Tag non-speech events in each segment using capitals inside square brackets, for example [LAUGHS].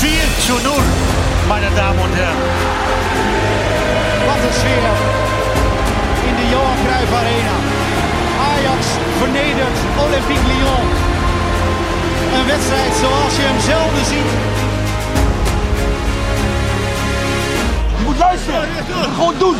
4 zu 0, meine Damen und Herren. Wat een sfeer in de Johan Cruijff Arena. Ajax vernedert Olympique Lyon. Een wedstrijd zoals je hem zelden ziet. Je moet luisteren. Gewoon doen.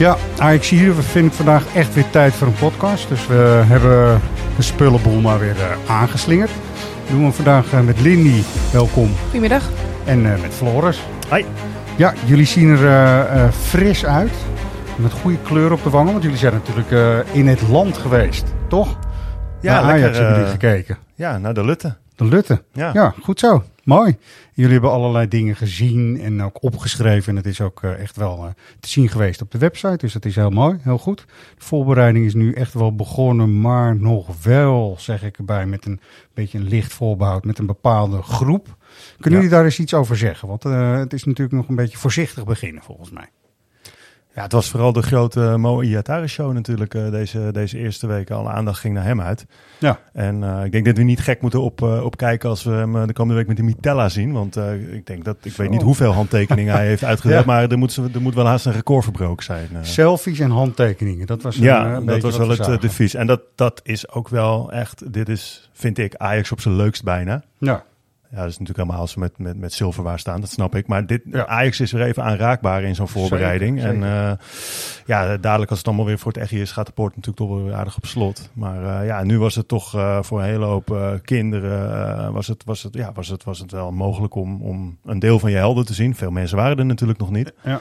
Ja, Ajax hier vind ik vandaag echt weer tijd voor een podcast. Dus we hebben de spullenboel maar weer uh, aangeslingerd. Dat doen we vandaag uh, met Lindy, welkom. Goedemiddag. En uh, met Floris. Hoi. Ja, jullie zien er fris uit. Met goede kleur op de wangen, want jullie zijn natuurlijk in het land geweest, toch? Ja, naar Ajax lekker, hebben jullie gekeken. Ja, naar de Lutte. De Lutte. Ja. ja, goed zo. Mooi. Jullie hebben allerlei dingen gezien en ook opgeschreven. En het is ook uh, echt wel uh, te zien geweest op de website. Dus dat is heel mooi, heel goed. De voorbereiding is nu echt wel begonnen, maar nog wel, zeg ik erbij, met een beetje een licht voorbehoud met een bepaalde groep. Kunnen Ja. jullie daar eens iets over zeggen? Want uh, het is natuurlijk nog een beetje voorzichtig beginnen, volgens mij. Ja, het was vooral de grote Mo Iatare show natuurlijk uh, deze, deze eerste weken. Alle aandacht ging naar hem uit. Ja. En uh, ik denk dat we niet gek moeten op, uh, opkijken als we hem de komende week met die Mitella zien. Want ik denk dat, ik Zo. weet niet hoeveel handtekeningen hij heeft [LAUGHS] uitgedeeld. Ja. Maar er moet, er moet wel haast een record verbroken zijn. Selfies en handtekeningen, dat was, ja, een, dat was wel we het devies. En dat, dat is ook wel echt, dit is, vind ik, Ajax op zijn leukst bijna. Ja. Ja, dat is natuurlijk helemaal als ze met, met, met zilverwaar staan, dat snap ik. Maar dit, Ja. Ajax is weer even aanraakbaar in zo'n voorbereiding. Zeker, en uh, ja, dadelijk als het allemaal weer voor het echt is, gaat de poort natuurlijk toch wel weer aardig op slot. Maar uh, ja, nu was het toch uh, voor een hele hoop kinderen, was, het, was, het, ja, was, het, was het wel mogelijk om, om een deel van je helden te zien. Veel mensen waren er natuurlijk nog niet. Ja.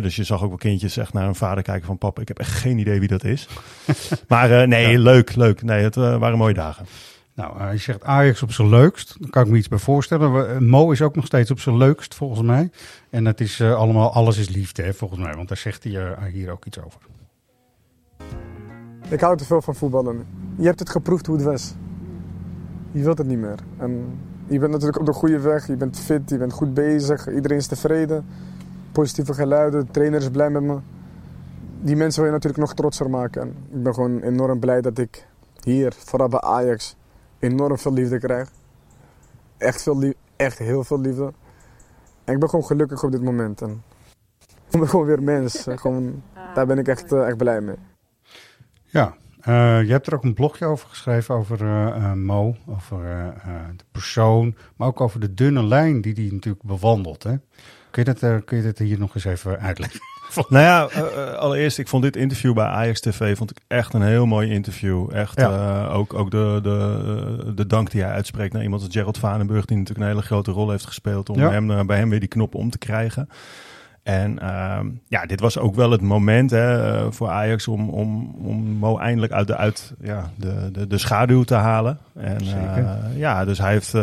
Dus je zag ook wel kindjes echt naar hun vader kijken van papa, ik heb echt geen idee wie dat is. [LAUGHS] maar uh, nee, Ja. leuk, leuk. Nee, het uh, waren mooie dagen. Nou, je zegt Ajax op zijn leukst. Daar kan ik me iets bij voorstellen. Uh, Mo is ook nog steeds op zijn leukst, volgens mij. En het is uh, allemaal, alles is liefde, hè, volgens mij. Want daar zegt hij uh, hier ook iets over. Ik hou te veel van voetballen. Je hebt het geproefd hoe het was. Je wilt het niet meer. En je bent natuurlijk op de goede weg. Je bent fit, je bent goed bezig. Iedereen is tevreden. Positieve geluiden, de trainer is blij met me. Die mensen wil je natuurlijk nog trotser maken. En ik ben gewoon enorm blij dat ik hier, vooral bij Ajax, enorm veel liefde krijg. Echt, veel lief, echt heel veel liefde. En ik ben gewoon gelukkig op dit moment. En ik ben gewoon weer mens. En [LAUGHS] gewoon, daar ben ik echt, eh, echt blij mee. Ja, uh, je hebt er ook een blogje over geschreven over uh, uh, Mo. Over uh, de persoon, maar ook over de dunne lijn die hij natuurlijk bewandelt. Hè? Kun, je dat, uh, kun je dat hier nog eens even uitleggen? Nou ja, uh, allereerst, ik vond dit interview bij Ajax TV vond ik echt een heel mooi interview. Echt Ja. uh, ook, ook de, de, de dank die hij uitspreekt naar iemand als Gerald Vanenburg, die natuurlijk een hele grote rol heeft gespeeld om Ja. hem, bij hem weer die knop om te krijgen. En uh, ja, dit was ook wel het moment hè, uh, voor Ajax om, om, om Mo eindelijk uit, de, uit ja, de, de, de schaduw te halen. En Zeker. uh, ja, dus hij heeft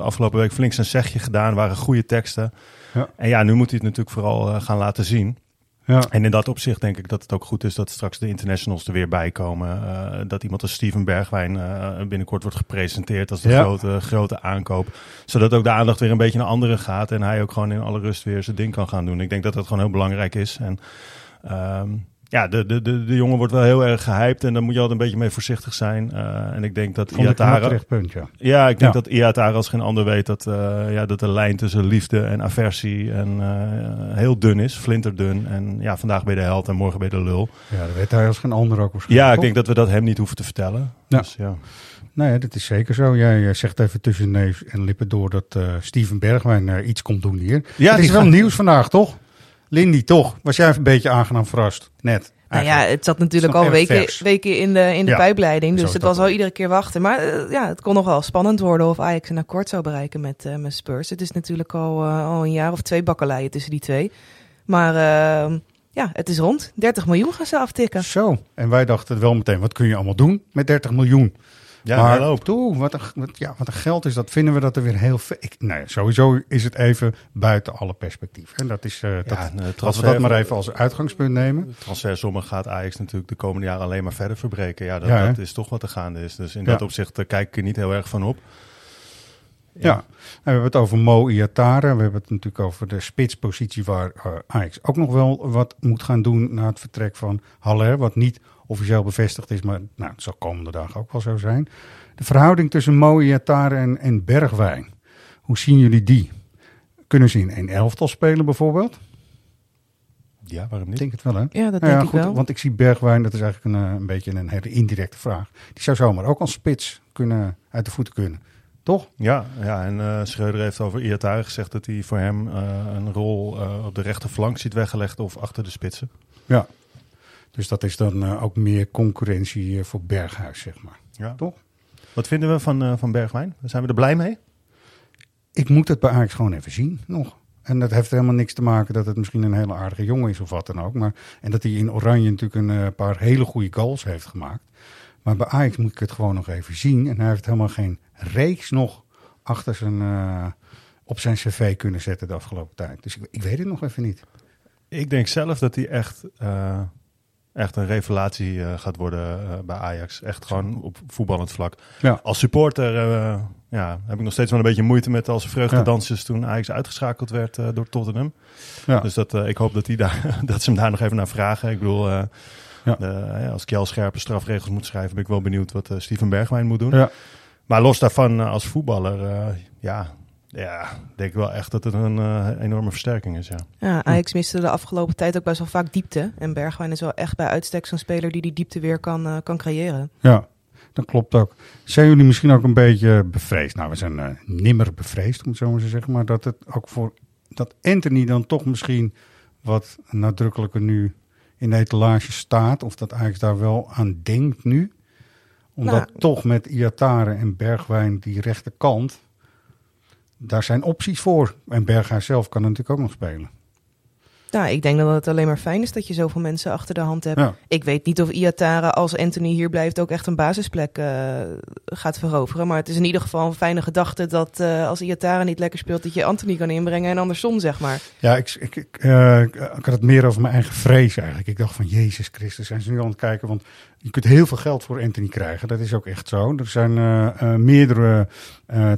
afgelopen week flink zijn zegje gedaan, waren goede teksten. Ja. En ja, nu moet hij het natuurlijk vooral gaan laten zien. Ja. En in dat opzicht denk ik dat het ook goed is dat straks de internationals er weer bij komen. Uh, dat iemand als Steven Bergwijn uh, binnenkort wordt gepresenteerd als de Ja. grote, grote aankoop. Zodat ook de aandacht weer een beetje naar anderen gaat. En hij ook gewoon in alle rust weer zijn ding kan gaan doen. Ik denk dat dat gewoon heel belangrijk is. En um, ja, de, de, de, de jongen wordt wel heel erg gehyped. En daar moet je altijd een beetje mee voorzichtig zijn. Uh, en ik denk dat Vond Iatara... terecht punt, ja. Ja, ik denk Ja. dat Iatara als geen ander weet dat, uh, ja, dat de lijn tussen liefde en aversie en, uh, heel dun is, flinterdun. En ja, vandaag ben je de held en morgen ben je de lul. Ja, dat weet hij als geen ander ook waarschijnlijk. Ja, ik denk dat we dat hem niet hoeven te vertellen. Ja. Dus, ja. Nee, dat is zeker zo. Jij eh, zegt even tussen neus en lippen door dat uh, Steven Bergwijn uh, iets komt doen hier. Ja, is wel gaat- nieuws vandaag, toch? Lindy, toch? Was jij een beetje aangenaam verrast? Net. Nou ja, het zat natuurlijk Het al weken, weken in de, in de Ja, pijpleiding. Dus het was al iedere keer wachten. Maar eh, ja, het kon nog wel spannend worden of Ajax een akkoord zou bereiken met, eh, met Spurs. Het is natuurlijk al, eh, al een jaar of twee bakkeleien tussen die twee. Maar eh, ja, het is rond. 30 miljoen gaan ze aftikken. Zo. En wij dachten wel meteen, wat kun je allemaal doen met 30 miljoen? Ja, maar toe, wat een, wat, ja, wat een geld is dat, vinden we dat er weer heel veel... Ik, nee, sowieso is het even buiten alle perspectief. En dat is, eh, dat, Ja, we dat maar even als uitgangspunt nemen. Transfersommen gaat Ajax natuurlijk de komende jaren alleen maar verder verbreken. Ja, dat, Ja, hè? dat is toch wat er gaande is. Dus in dat opzicht eh, kijk ik er niet heel erg van op. Ja, en we hebben het over Mo Iatare. We hebben het natuurlijk over de spitspositie waar eh, Ajax ook nog wel wat moet gaan doen na het vertrek van Haller. Wat niet officieel bevestigd is, maar nou, het zal komende dagen ook wel zo zijn. De verhouding tussen Mo Iatare en, en Bergwijn. Hoe zien jullie die? Kunnen ze in een elftal spelen bijvoorbeeld? Ja, waarom Ik niet? denk het wel, hè? Ja, dat Nou denk ja, ik goed, wel. Want ik zie Bergwijn, dat is eigenlijk een, eh, een beetje een hele indirecte vraag. Die zou zomaar ook als spits kunnen, uit de voeten kunnen. Toch? Ja, ja en eh Schreuder heeft over Iatare gezegd dat hij voor hem eh, een rol eh, op de rechterflank ziet weggelegd of achter de spitsen. Ja. Dus dat is dan eh, ook meer concurrentie eh, voor Berghuis, zeg maar. Ja. Toch? Wat vinden we van, eh, van Bergwijn? Zijn we er blij mee? Ik moet het bij Ajax gewoon even zien nog. En dat heeft helemaal niks te maken dat het misschien een hele aardige jongen is of wat dan ook. Maar, en dat hij in Oranje natuurlijk een paar hele goede goals heeft gemaakt. Maar bij Ajax moet ik het gewoon nog even zien. En hij heeft helemaal geen reeks nog achter zijn, op zijn cv kunnen zetten de afgelopen tijd. Dus ik, ik weet het nog even niet. Ik denk zelf dat hij echt, echt een revelatie eh, gaat worden eh, bij Ajax. Echt gewoon op voetballend vlak. Ja. Als supporter eh, ja, heb ik nog steeds wel een beetje moeite met als vreugdedansjes toen Ajax uitgeschakeld werd door Tottenham. Ja. Dus dat, ik hoop dat, die daar, [LAUGHS] dat ze hem daar nog even naar vragen. Ik bedoel, Ja. de- als Kjell scherpe strafregels moet schrijven, ben ik wel benieuwd wat Steven Bergwijn moet doen. Ja. Maar los daarvan, als voetballer, eh, ja, ja, denk ik wel echt dat het een eh, enorme versterking is. Ja. Ja, Ajax miste de afgelopen tijd ook best wel vaak diepte. En Bergwijn is wel echt bij uitstek zo'n speler die die diepte weer kan, eh, kan creëren. Ja, dat klopt ook. Zijn jullie misschien ook een beetje bevreesd? Nou, we zijn eh, nimmer bevreesd, om het zo maar te zeggen. Maar dat het ook voor dat Anthony dan toch misschien wat nadrukkelijker nu in de etalage staat. Of dat Ajax daar wel aan denkt nu. Omdat Nou. toch met Iatare en Bergwijn die rechterkant, daar zijn opties voor. En Berghuis zelf kan natuurlijk ook nog spelen. Nou, ik denk dat het alleen maar fijn is dat je zoveel mensen achter de hand hebt. Ja. Ik weet niet of Iatara, als Anthony hier blijft, ook echt een basisplek eh, gaat veroveren. Maar het is in ieder geval een fijne gedachte dat eh, als Iatara niet lekker speelt, dat je Anthony kan inbrengen en andersom, zeg maar. Ja, ik, ik, ik, eh, ik had het meer over mijn eigen vrees eigenlijk. Ik dacht van, Jezus Christus, zijn ze nu aan het kijken? Want je kunt heel veel geld voor Anthony krijgen. Dat is ook echt zo. Er zijn meerdere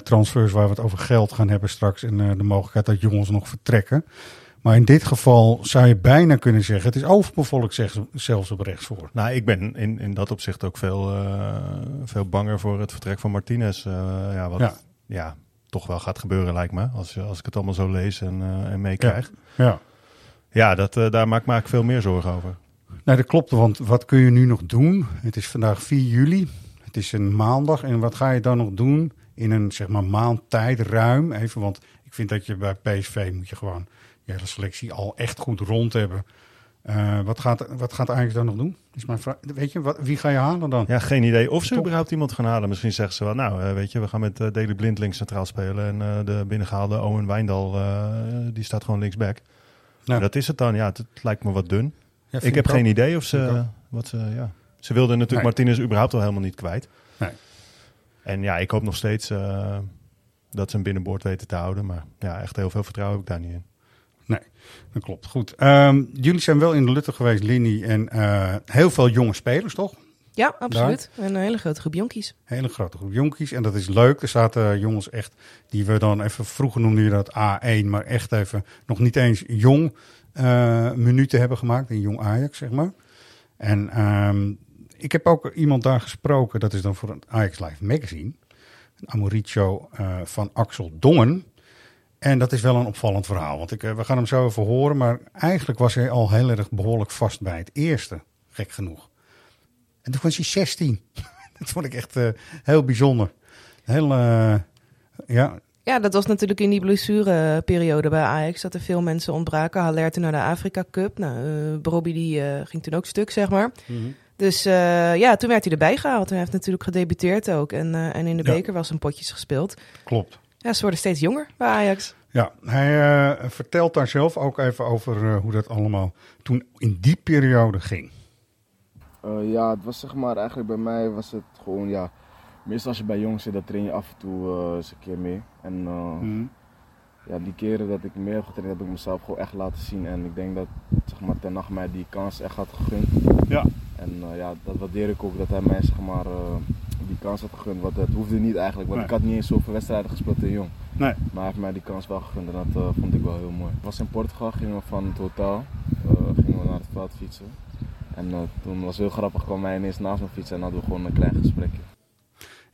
transfers waar we het over geld gaan hebben straks. En de mogelijkheid dat jongens nog vertrekken. Maar in dit geval zou je bijna kunnen zeggen, het is overbevolkt zeg- zelfs op rechts voor. Nou, ik ben in, in dat opzicht ook veel, eh, veel banger voor het vertrek van Martinez. eh, ja, wat Ja. ja. toch wel gaat gebeuren, lijkt me. Als, als ik het allemaal zo lees en, eh, en meekrijg. Ja. Ja, dat, daar maak ik me eigenlijk veel meer zorgen over. Nou, dat klopt, want wat kun je nu nog doen? Het is vandaag 4 juli, het is een maandag. En wat ga je dan nog doen in een zeg maar maand tijd, ruim? Even, want ik vind dat je bij PSV moet je gewoon je hele selectie al echt goed rond hebben. Eh, wat, gaat, wat gaat Ajax dan nog doen? Is mijn vraag. Weet je, wat, wie ga je halen dan? Ja, geen idee of ze überhaupt iemand gaan halen. Misschien zeggen ze wel, nou, eh, weet je, we gaan met uh, Daley Blind links centraal spelen. En eh, de binnengehaalde Owen Wijndal, eh, die staat gewoon linksback. Nou. Dat is het dan. Ja, het, het lijkt me wat dun. Ja, ik heb geen idee of ze, wat ze, ja. Ze wilden natuurlijk Nee. Martinez überhaupt al helemaal niet kwijt. Nee. En ja, ik hoop nog steeds eh, dat ze hem binnenboord weten te houden. Maar ja, echt heel veel vertrouwen heb ik daar niet in. Dat klopt, goed. Ehm, jullie zijn wel in de Lutte geweest, Linny, en eh, heel veel jonge spelers, toch? Ja, absoluut. En een hele grote groep jonkies. Hele grote groep jonkies. En dat is leuk. Er zaten jongens echt, die we dan even, vroeger noemden je dat A1, maar echt even nog niet eens jong eh, minuten hebben gemaakt. In jong Ajax, zeg maar. En ehm, ik heb ook iemand daar gesproken, dat is dan voor het Ajax Live Magazine. Een Amoricio eh, van Axel Dongen. En dat is wel een opvallend verhaal, want ik, eh, we gaan hem zo even horen. Maar eigenlijk was hij al heel erg behoorlijk vast bij het eerste, gek genoeg. En toen was hij 16. [LAUGHS] dat vond ik echt eh, heel bijzonder. Heel, eh, ja, Ja, dat was natuurlijk in die blessureperiode bij Ajax dat er veel mensen ontbraken. Haller toen naar de Afrika Cup. Nou, uh, Bobby die ging toen ook stuk, zeg maar. Dus uh, ja, toen werd hij erbij gehaald. Hij heeft natuurlijk gedebuteerd ook. En, uh, en in de Ja. beker was een potjes gespeeld. klopt. Ja, ze worden steeds jonger bij Ajax. Ja, hij eh, vertelt daar zelf ook even over eh, hoe dat allemaal toen in die periode ging. Eh, ja, het was zeg maar eigenlijk bij mij was het gewoon ja, meestal als je bij jongens zit, dan train je af en toe eens een keer mee. En eh, Mhm. ja, die keren dat ik meer heb getraind, heb ik mezelf gewoon echt laten zien. En ik denk dat zeg maar, Ten Hag mij die kans echt had gegund. Ja. En eh, ja, dat waardeer ik ook, dat hij mij zeg maar, eh, die kans had gegund. Want het hoefde niet eigenlijk, want Nee. ik had niet eens zoveel wedstrijden gespeeld in jong. Nee. Maar hij heeft mij die kans wel gegund en dat eh, vond ik wel heel mooi. Ik was in Portugal, gingen we van het hotel, eh, gingen we naar het veld fietsen. En eh, toen was het heel grappig, kwam hij ineens naast me fietsen en hadden we gewoon een klein gesprekje.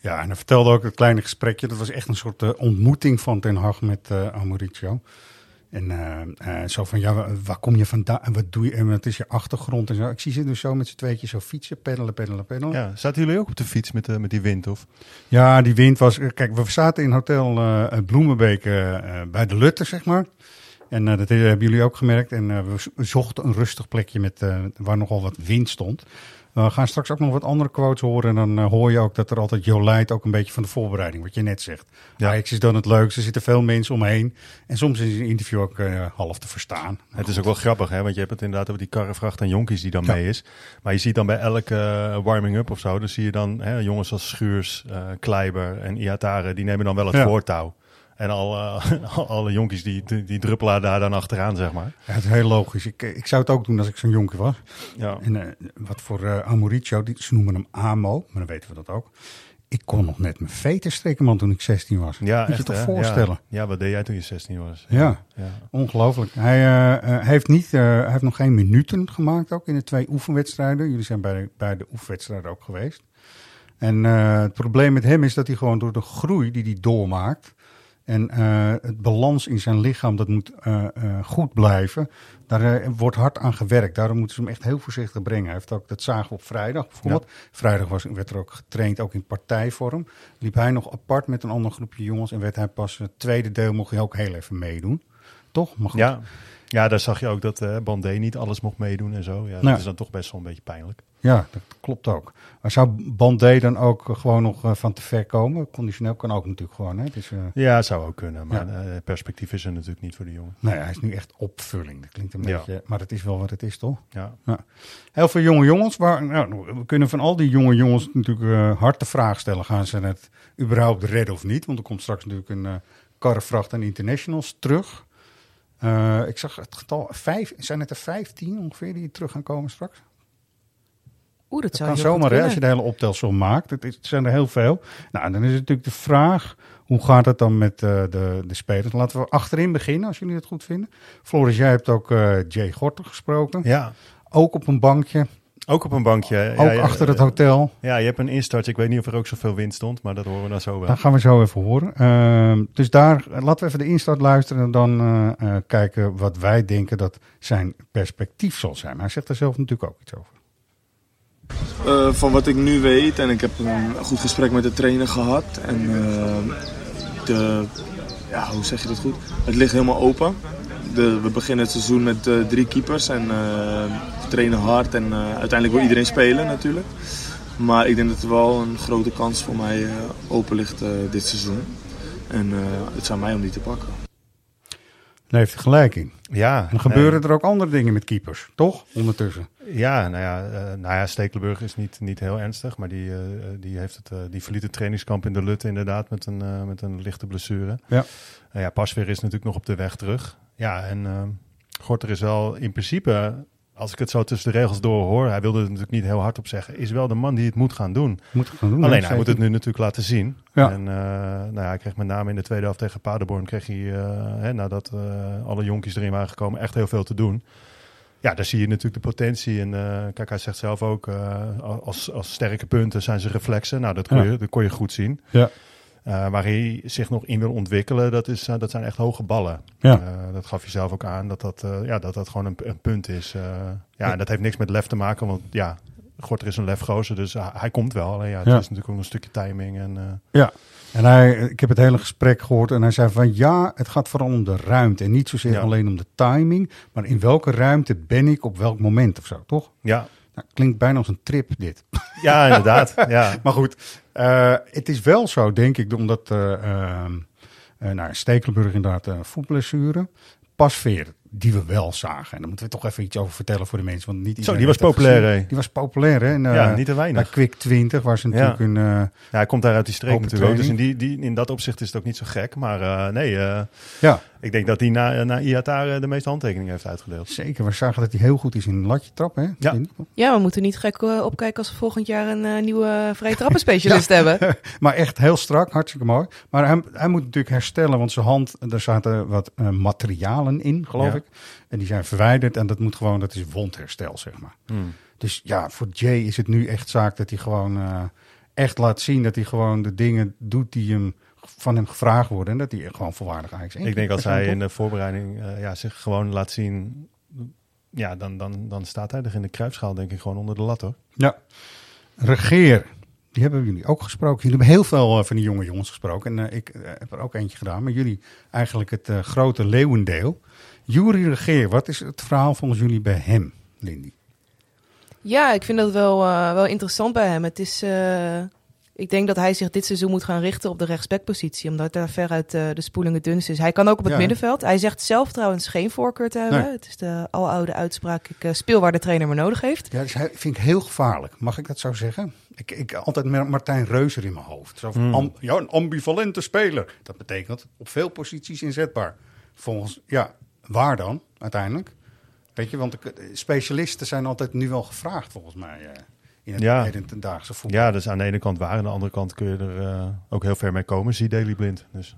Ja, en hij vertelde ook het kleine gesprekje. Dat was echt een soort ontmoeting van Ten Hag met eh Mauricio. En eh, eh, zo van, ja, wa- waar kom je vandaan en wat doe je en wat is je achtergrond en zo. Ik zie ze dus zo met z'n tweetjes zo fietsen, peddelen, peddelen, peddelen. Ja, zaten jullie ook op de fiets met, eh, met die wind? Of? Ja, die wind was. Kijk, we zaten in hotel Bloemenbeek bij de Lutte, zeg maar. En dat hebben jullie ook gemerkt. En we zo- we zochten een rustig plekje met, waar nogal wat wind stond. We gaan straks ook nog wat andere quotes horen. En dan eh, hoor je ook dat er altijd Jolijt ook een beetje van de voorbereiding, wat je net zegt. Ja. Ajax is dan het leukste. Er zitten veel mensen omheen. En soms is een interview ook eh, half te verstaan. Het is ook wel grappig, hè? want je hebt het inderdaad over die karrevracht en jonkies die dan Ja. mee is. Maar je ziet dan bij elke eh, warming-up of zo, dan zie je dan hè, jongens als Schuurs, eh Kleiber en Iatare, die nemen dan wel het Ja. voortouw. En al, eh, [LAUGHS] alle jonkies die, die, die druppelen daar dan achteraan, zeg maar. Ja, het is heel logisch. Ik, ik zou het ook doen als ik zo'n jonker was. Ja. En eh, wat voor eh Amoricio, die, ze noemen hem Amo, maar dan weten we dat ook. Ik kon nog net mijn veten strikken, man, toen ik 16 was. Ja, Moet je echt, toch hè? voorstellen? Ja. ja, wat deed jij toen je 16 was? Ja. ja. Ongelooflijk. Hij, heeft niet, hij heeft nog geen minuten gemaakt ook in de twee oefenwedstrijden. Jullie zijn bij, bij de oefenwedstrijden ook geweest. En het probleem met hem is dat hij gewoon door de groei die hij doormaakt... en eh, het balans in zijn lichaam, dat moet eh, eh, goed blijven. Daar wordt hard aan gewerkt. Daarom moeten ze hem echt heel voorzichtig brengen. Hij heeft ook, dat zagen we op vrijdag bijvoorbeeld. Vrijdag was, werd er ook getraind, ook in partijvorm. Liep hij nog apart met een ander groepje jongens... en werd hij pas het tweede deel mocht hij ook heel even meedoen. Toch? Maar goed. Ja. Ja, daar zag je ook dat eh Bandé niet alles mocht meedoen en zo. Ja, dat is dan toch best wel een beetje pijnlijk. Ja, dat klopt ook. Maar zou Bandé dan ook eh, gewoon nog eh, van te ver komen? Conditioneel kan ook natuurlijk gewoon. Hè? Eh, Ja, zou ook kunnen. Maar Ja. perspectief is er natuurlijk niet voor de jongen. nou ja, hij is nu echt opvulling. Dat klinkt een Ja. beetje, maar het is wel wat het is, toch? Ja. Heel veel jonge jongens. Waar, nou, we kunnen van al die jonge jongens natuurlijk hard de vraag stellen. Gaan ze het überhaupt redden of niet? Want er komt straks natuurlijk een karrevracht aan internationals terug. Eh, ik zag het getal vijf. Zijn het er vijftien ongeveer die terug gaan komen straks? Oeh, dat Dat zou kan zomaar, hè, als je de hele optelsom maakt. Het, is, het zijn er heel veel. Nou, dan is het natuurlijk de vraag, hoe gaat het dan met eh, de, de spelers? Laten we achterin beginnen, als jullie het goed vinden. Floris, jij hebt ook eh, Jay Gorter gesproken. ja, Ook op een bankje, ook op een bankje. ook Ja, ja, achter het eh, hotel. Ja, je hebt een instart. Ik weet niet of er ook zoveel wind stond, maar dat horen we dan zo wel. Dat gaan we zo even horen. Ehm, dus daar, laten we even de instart luisteren en dan eh, eh, kijken wat wij denken dat zijn perspectief zal zijn. Maar hij zegt er zelf natuurlijk ook iets over. Eh, van wat ik nu weet, en ik heb een goed gesprek met de trainer gehad. En de, ja, hoe zeg je dat goed? Het ligt helemaal open. De, we beginnen het seizoen met eh, drie keepers en trainen hard en eh, uiteindelijk wil iedereen spelen natuurlijk. Maar ik denk dat er wel een grote kans voor mij eh, open ligt eh, dit seizoen. En eh, het is aan mij om die te pakken. Daar heeft hij gelijk in. Ja, En dan gebeuren er ook andere dingen met keepers, toch? Ondertussen. Ja, nou ja, nou ja Stekelenburg is niet, niet heel ernstig, maar die, eh, die, heeft het, die verliet het trainingskamp in de Lutte inderdaad met een, eh, met een lichte blessure. Ja. Uh, ja, Pasveer is natuurlijk nog op de weg terug. Ja, en uh, Gorter is wel in principe, als ik het zo tussen de regels door hoor, hij wilde er natuurlijk niet heel hard op zeggen, is wel de man die het moet gaan doen. Moet het gaan doen. Alleen hij moet het nu natuurlijk laten zien. Ja. En uh, nou ja, hij kreeg met name in de tweede helft tegen Paderborn, kreeg hij, uh, hè, nadat uh, alle jonkies erin waren gekomen, echt heel veel te doen. Ja, daar zie je natuurlijk de potentie. En kijk, hij zegt zelf ook, als, als sterke punten zijn ze reflexen. Nou, dat kon, Ja. je, dat kon je goed zien. Ja. Uh, waar hij zich nog in wil ontwikkelen, dat, is, uh, dat zijn echt hoge ballen. Ja. Uh, dat gaf je zelf ook aan, dat dat, ja, dat, dat gewoon een, een punt is. ja, en dat heeft niks met lef te maken, want ja, Gorter is een lefgozer, dus hij komt wel. Alleen ja, het Ja. is natuurlijk ook een stukje timing. En, Ja, en hij, ik heb het hele gesprek gehoord en hij zei van ja, het gaat vooral om de ruimte. En niet zozeer Ja. alleen om de timing, maar in welke ruimte ben ik op welk moment of zo, toch? ja, Nou, klinkt bijna als een trip dit. [LAUGHS] ja, inderdaad. ja. [LAUGHS] Maar goed, eh, het is wel zo, denk ik, omdat uh, uh, nou, Stekelenburg inderdaad een voetblessure. Pasveer, die we wel zagen. En daar moeten we toch even iets over vertellen voor de mensen. Want niet Zo, die was populair, hè? Die was populair, hè? En, eh, Ja, niet te weinig. Bij Quick 20 was natuurlijk Ja. een... eh, Ja, hij komt daar uit die streek natuurlijk. Dus in, die, die, in dat opzicht is het ook niet zo gek. Maar eh, nee, eh, ja, ik denk dat hij na, na IATA eh, de meeste handtekeningen heeft uitgedeeld. zeker. We zagen dat hij heel goed is in latje trap, hè? Ja. Ja, we moeten niet gek eh, opkijken als we volgend jaar een eh, nieuwe vrije [LAUGHS] trappenspecialist hebben. [LAUGHS] maar echt heel strak, hartstikke mooi. Maar hij, hij moet natuurlijk herstellen, want zijn hand, er zaten wat eh, materialen in, geloof Ja. En die zijn verwijderd en dat moet gewoon, dat is wondherstel, zeg maar. Hmm. Dus ja, voor Jay is het nu echt zaak dat hij gewoon eh, echt laat zien dat hij gewoon de dingen doet die hem, van hem gevraagd worden. En dat hij gewoon volwaardig eigenlijk Ik denk als hij in de voorbereiding eh, ja, zich gewoon laat zien, ja, dan, dan, dan staat hij er in de kruipschaal denk ik gewoon onder de lat hoor. Ja. Regeer, die hebben jullie ook gesproken. Jullie hebben heel veel eh, van die jonge jongens gesproken. En ik heb er ook eentje gedaan. Maar jullie eigenlijk het grote leeuwendeel. Jury Regeer, wat is het verhaal volgens jullie bij hem, Lindy? Ja, ik vind dat wel, eh, wel interessant bij hem. Het is, eh, ik denk dat hij zich dit seizoen moet gaan richten op de rechtsbackpositie, omdat daar veruit eh, de spoeling het dunst is. Hij kan ook op het Ja. middenveld. Hij zegt zelf trouwens geen voorkeur te hebben. Nee. Het is de aloude uitspraak, ik speel waar de trainer me nodig heeft. Ja, dat is he- vind ik heel gevaarlijk. Mag ik dat zo zeggen? Ik, ik altijd met Martijn Reuser in mijn hoofd. Zo van, Hmm. am- ja, een ambivalente speler. Dat betekent op veel posities inzetbaar. Volgens, ja, waar dan uiteindelijk? Weet je, want de, de specialisten zijn altijd nu wel gevraagd volgens mij eh, in het Ja. hedendaagse voetbal. Ja, dus aan de ene kant waar, aan de andere kant kun je er eh, ook heel ver mee komen. Zie Daily Blind. Dus.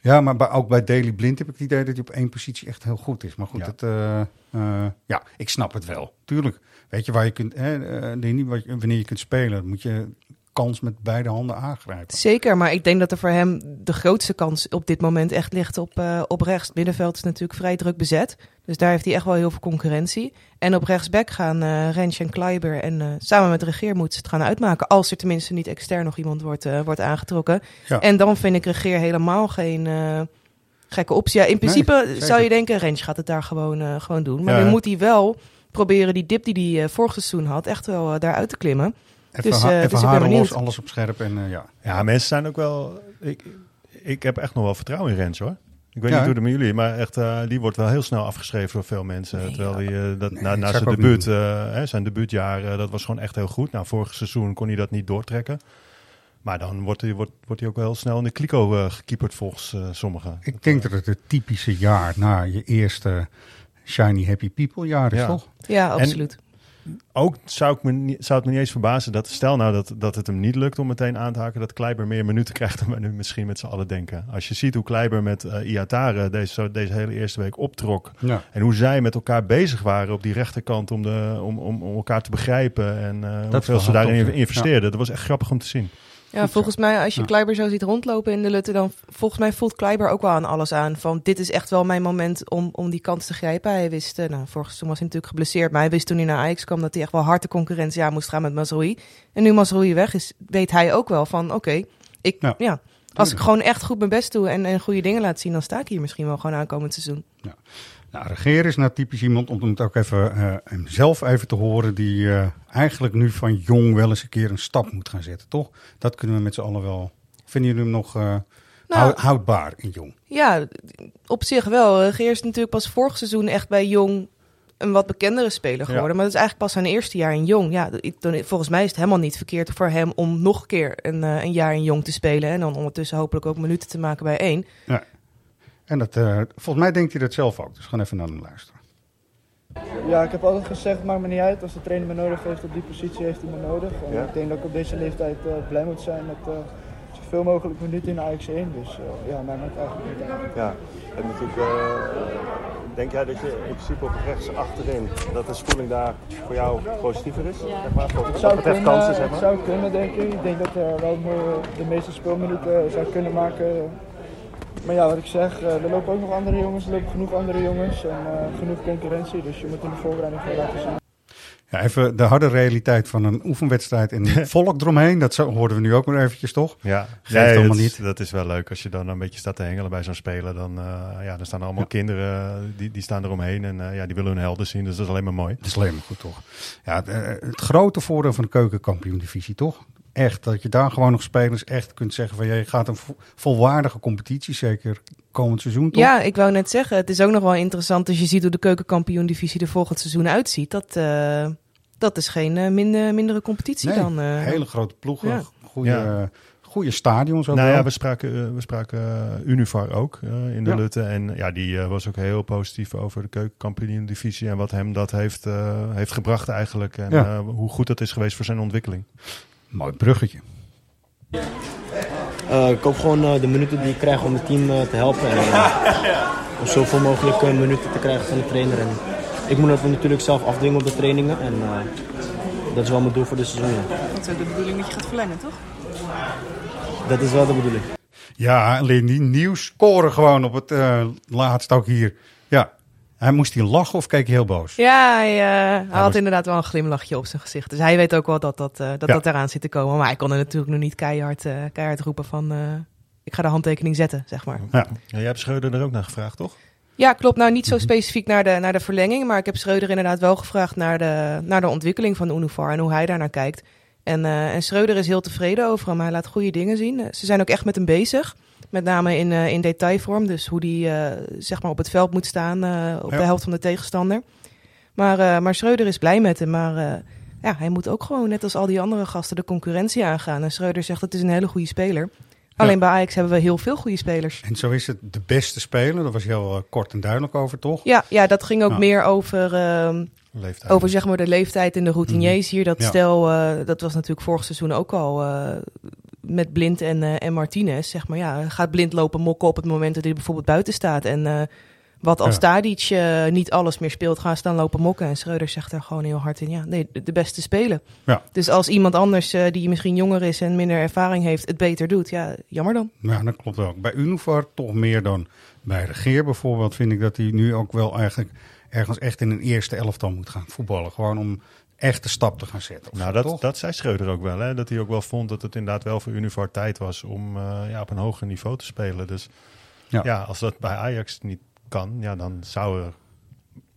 Ja, maar bij, ook bij Daily Blind heb ik het idee dat hij op één positie echt heel goed is. Maar goed, Ja. het, eh, eh, ja, ik snap het wel. Tuurlijk. Weet je waar je kunt, hè, eh, wanneer je kunt spelen, moet je kans met beide handen aangrijpen. Zeker, maar ik denk dat er voor hem de grootste kans op dit moment echt ligt op, eh, op rechts. Het middenveld is natuurlijk vrij druk bezet. Dus daar heeft hij echt wel heel veel concurrentie. En op rechtsback gaan eh Rens en Kleiber en eh, samen met de regeer moeten ze het gaan uitmaken. Als er tenminste niet extern nog iemand wordt, wordt aangetrokken. Ja. En dan vind ik regeer helemaal geen gekke optie. Ja, in principe zou je denken, Rens gaat het daar gewoon, gewoon doen. Maar Ja, hè? moet hij wel proberen die dip die hij vorig seizoen had, echt wel daaruit te klimmen. Even, Dus, eh, even dus los, alles op scherp en eh, ja. Ja, mensen zijn ook wel... Ik, ik heb echt nog wel vertrouwen in Rens hoor. Ik weet Ja, niet hoe het met jullie, maar echt, eh, die wordt wel heel snel afgeschreven door veel mensen. Nee, terwijl hij eh, dat Nee, na, zijn debuut, eh, hè, zijn debuutjaar, dat was gewoon echt heel goed. Nou, vorig seizoen kon hij dat niet doortrekken. Maar dan wordt hij, wordt, wordt hij ook wel heel snel in de kliko gekieperd volgens eh, sommigen. Ik denk dat het het typische jaar na je eerste Shiny Happy People jaar is, Ja. toch? Ja, absoluut. Ook zou, ik me zou het me niet eens verbazen dat, stel nou dat, dat het hem niet lukt om meteen aan te haken, dat Kleiber meer minuten [LAUGHS] krijgt dan we nu misschien met z'n allen denken. Als je ziet hoe Kleiber met eh Iatare deze, deze hele eerste week optrok Ja. en hoe zij met elkaar bezig waren op die rechterkant om, de, om, om, om elkaar te begrijpen en eh hoeveel ze daarin ja. investeerden. Dat was echt grappig om te zien. Ja, volgens mij, als je Ja. Kleiber zo ziet rondlopen in de Lutte, dan volgens mij voelt Kleiber ook wel aan alles aan. Van dit is echt wel mijn moment om, om die kans te grijpen. Hij wist, eh, nou, vorig seizoen was hij natuurlijk geblesseerd, maar hij wist toen hij naar Ajax kwam dat hij echt wel harde concurrentie aan moest gaan met Mazraoui. En nu Mazraoui weg is, weet hij ook wel van, oké, ik, Ja. ja. als ik gewoon echt goed mijn best doe en, en goede dingen laat zien, dan sta ik hier misschien wel gewoon aankomend seizoen. Nou, Regeer is nou typisch iemand, om het ook even eh, hem zelf even te horen, die eh, eigenlijk nu van jong wel eens een keer een stap moet gaan zetten, toch? Dat kunnen we met z'n allen wel. Vinden jullie hem nog eh, Nou, hou- houdbaar in jong? Ja, op zich wel. Eh, Geer is natuurlijk pas vorig seizoen echt bij Jong een wat bekendere speler geworden. Ja. Maar dat is eigenlijk pas zijn eerste jaar in Jong. Ja, volgens mij is het helemaal niet verkeerd voor hem om nog een keer een, een jaar in Jong te spelen. En dan ondertussen hopelijk ook minuten te maken bij één. En dat, eh, volgens mij denkt hij dat zelf ook, dus gaan even naar hem luisteren. Ja, ik heb altijd gezegd, maakt me niet uit. Als de trainer me nodig heeft op die positie, heeft hij me nodig. En ik denk dat ik op deze leeftijd eh, blij moet zijn met eh, zoveel mogelijk minuten in Ajax 1. Dus eh, ja, mij maakt eigenlijk niet uit. Ja, en natuurlijk, eh, denk jij dat je in principe op rechts achterin, dat de spoeling daar voor jou positiever is? Zeg maar, voor, Het wat zou, betreft kansen, zeg het maar? zou kunnen, denk ik. Ik denk dat hij wel de meeste speelminuten zou kunnen maken. Maar ja, wat ik zeg, eh, er lopen ook nog andere jongens, er lopen genoeg andere jongens en eh, genoeg concurrentie. Dus je moet in de voorbereiding gewoon laten zien. Ja, even de harde realiteit van een oefenwedstrijd en [LAUGHS] volk eromheen. Dat zo, hoorden we nu ook maar eventjes, toch? Ja, Geeft nee, allemaal dat, niet. Is, dat is wel leuk als je dan een beetje staat te hengelen bij zo'n speler. Dan, eh, ja, dan staan er allemaal kinderen die, die staan eromheen en eh, ja, die willen hun helden zien. Dus dat is alleen maar mooi. Dat is alleen maar goed, toch? Ja, het, het grote voordeel van de keukenkampioen-divisie, toch? Echt. Dat je daar gewoon nog spelers echt kunt zeggen van... je gaat een vo- volwaardige competitie, zeker komend seizoen toch? Ja, ik wou net zeggen, het is ook nog wel interessant als je ziet hoe de keukenkampioen-divisie er volgend seizoen uitziet. Dat, eh, dat is geen eh, minder, mindere competitie Nee, dan. eh, hele grote ploegen, ja. goede, Ja. goede stadions Nou wel. ja, we spraken, we spraken Univar ook eh, in de Ja. Lutte. En ja, die was ook heel positief over de keukenkampioen-divisie. En wat hem dat heeft, eh, heeft gebracht eigenlijk. En Ja. eh, hoe goed dat is geweest voor zijn ontwikkeling. Mooi bruggetje. Eh, ik hoop gewoon eh, de minuten die ik krijg om het team eh, te helpen. En, [LAUGHS] om zoveel mogelijk minuten te krijgen van de trainer. En ik moet dat natuurlijk zelf afdwingen op de trainingen. En eh, dat is wel mijn doel voor dit seizoen. ja. Dat is de bedoeling dat je gaat verlengen, toch? Dat is wel de bedoeling. Ja, alleen die nieuw scoren gewoon op het eh, laatst ook hier. Ja, hij moest hier lachen of keek hij heel boos? Ja, hij, eh, hij had was- inderdaad wel een glimlachje op zijn gezicht. Dus hij weet ook wel dat dat, eh, dat, Ja. dat eraan zit te komen. Maar hij kon er natuurlijk nog niet keihard, eh, keihard roepen van... eh, ik ga de handtekening zetten, zeg maar. Ja. Ja, jij hebt Schreuder er ook naar gevraagd, toch? Ja, klopt. Nou, niet zo Mhm. specifiek naar de, naar de verlenging. Maar ik heb Schreuder inderdaad wel gevraagd naar de, naar de ontwikkeling van Univar en hoe hij daarnaar kijkt. En, eh, en Schreuder is heel tevreden over hem. Hij laat goede dingen zien. Ze zijn ook echt met hem bezig. Met name in, eh, in detailvorm. Dus hoe die eh, zeg maar op het veld moet staan eh, op Ja. de helft van de tegenstander. Maar, maar Schreuder is blij met hem. Maar ja, hij moet ook gewoon, net als al die andere gasten, de concurrentie aangaan. En Schreuder zegt het is een hele goede speler. Alleen bij Ajax hebben we heel veel goede spelers. En zo is het de beste speler. Daar was je heel kort en duidelijk over, toch? Ja, ja dat ging ook meer over, over zeg maar de leeftijd en de routiniers hier. Dat Mhm. Ja. stel, dat was natuurlijk vorig seizoen ook al met Blind en, eh, en Martinez. Zeg maar, ja, gaat Blind lopen mokken op het moment dat hij bijvoorbeeld buiten staat. En eh, wat als Ja. Tadic eh, niet alles meer speelt, gaan staan lopen mokken. En Schreuder zegt daar gewoon heel hard in, ja, nee, de, beste spelen. Ja. Dus als iemand anders die misschien jonger is en minder ervaring heeft, het beter doet, ja, jammer dan. Ja, dat klopt wel. Bij Univar toch meer dan bij Regeer bijvoorbeeld. Vind ik dat hij nu ook wel eigenlijk ergens echt in een eerste elftal moet gaan voetballen. Gewoon om echt de stap te gaan zetten. Nou, zo, dat, dat zei Schreuder ook wel. Hè? Dat hij ook wel vond dat het inderdaad wel voor Univar tijd was om eh, ja, op een hoger niveau te spelen. Dus Ja. ja. als dat bij Ajax niet kan, ja, dan zou er...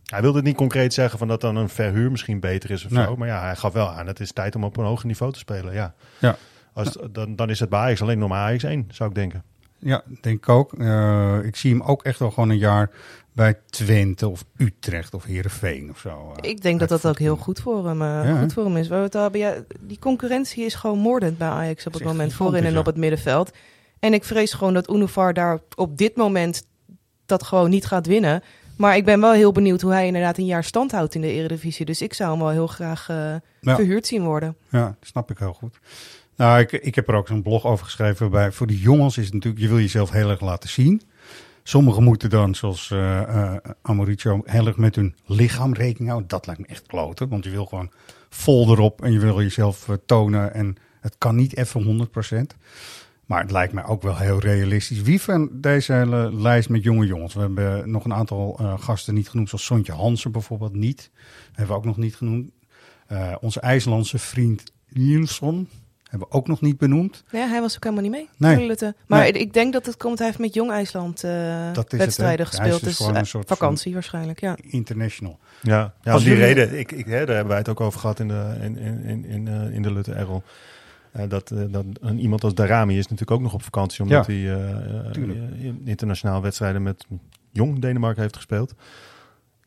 Hij wilde het niet concreet zeggen van dat dan een verhuur misschien beter is of Nee. zo. Maar ja, hij gaf wel aan, het is tijd om op een hoger niveau te spelen. Ja. Ja. Als, dan, dan is het bij Ajax alleen nog maar Ajax 1, zou ik denken. Ja, denk ik ook. Eh, ik zie hem ook echt wel gewoon een jaar bij Twente of Utrecht of Heerenveen of zo. eh. Ik denk dat dat ook heel goed voor hem, eh, Ja, goed voor hem is. We hebben die concurrentie is gewoon moordend bij Ajax op het moment voorin en op het middenveld. En ik vrees gewoon dat Univar daar op dit moment dat gewoon niet gaat winnen. Maar ik ben wel heel benieuwd hoe hij inderdaad een jaar stand houdt in de Eredivisie. Dus ik zou hem wel heel graag eh, Ja. verhuurd zien worden. Ja, dat snap ik heel goed. Nou, ik, ik heb er ook zo'n blog over geschreven. Waarbij voor de jongens is het natuurlijk, je wil jezelf heel erg laten zien. Sommigen moeten dan, zoals eh eh, Amoricio, heel met hun lichaam rekening houden. Dat lijkt me echt kloten, want je wil gewoon vol erop en je wil jezelf eh, tonen. En het kan niet even 100%. Maar het lijkt mij ook wel heel realistisch. Wie van deze hele lijst met jonge jongens? We hebben nog een aantal gasten niet genoemd, zoals Sontje Hansen bijvoorbeeld niet. hebben we ook nog niet genoemd. Onze IJslandse vriend Nielsen hebben we ook nog niet benoemd. Ja, hij was ook helemaal niet mee. Nee. Maar Nee. ik denk dat het komt, hij heeft met Jong IJsland eh, Dat is het, wedstrijden hè? Hij is gespeeld. dus Dus, gewoon een eh, soort vakantie waarschijnlijk, ja. International. Ja, ja Als om die jullie- reden. Ik, ik, hè, daar hebben wij het ook over gehad in de, in, in, in, in, eh, in de Lutte Errol. Eh, dat, eh, dat een, iemand als Darami is natuurlijk ook nog op vakantie, omdat Ja, hij eh, eh, internationaal wedstrijden met jong Denemarken heeft gespeeld.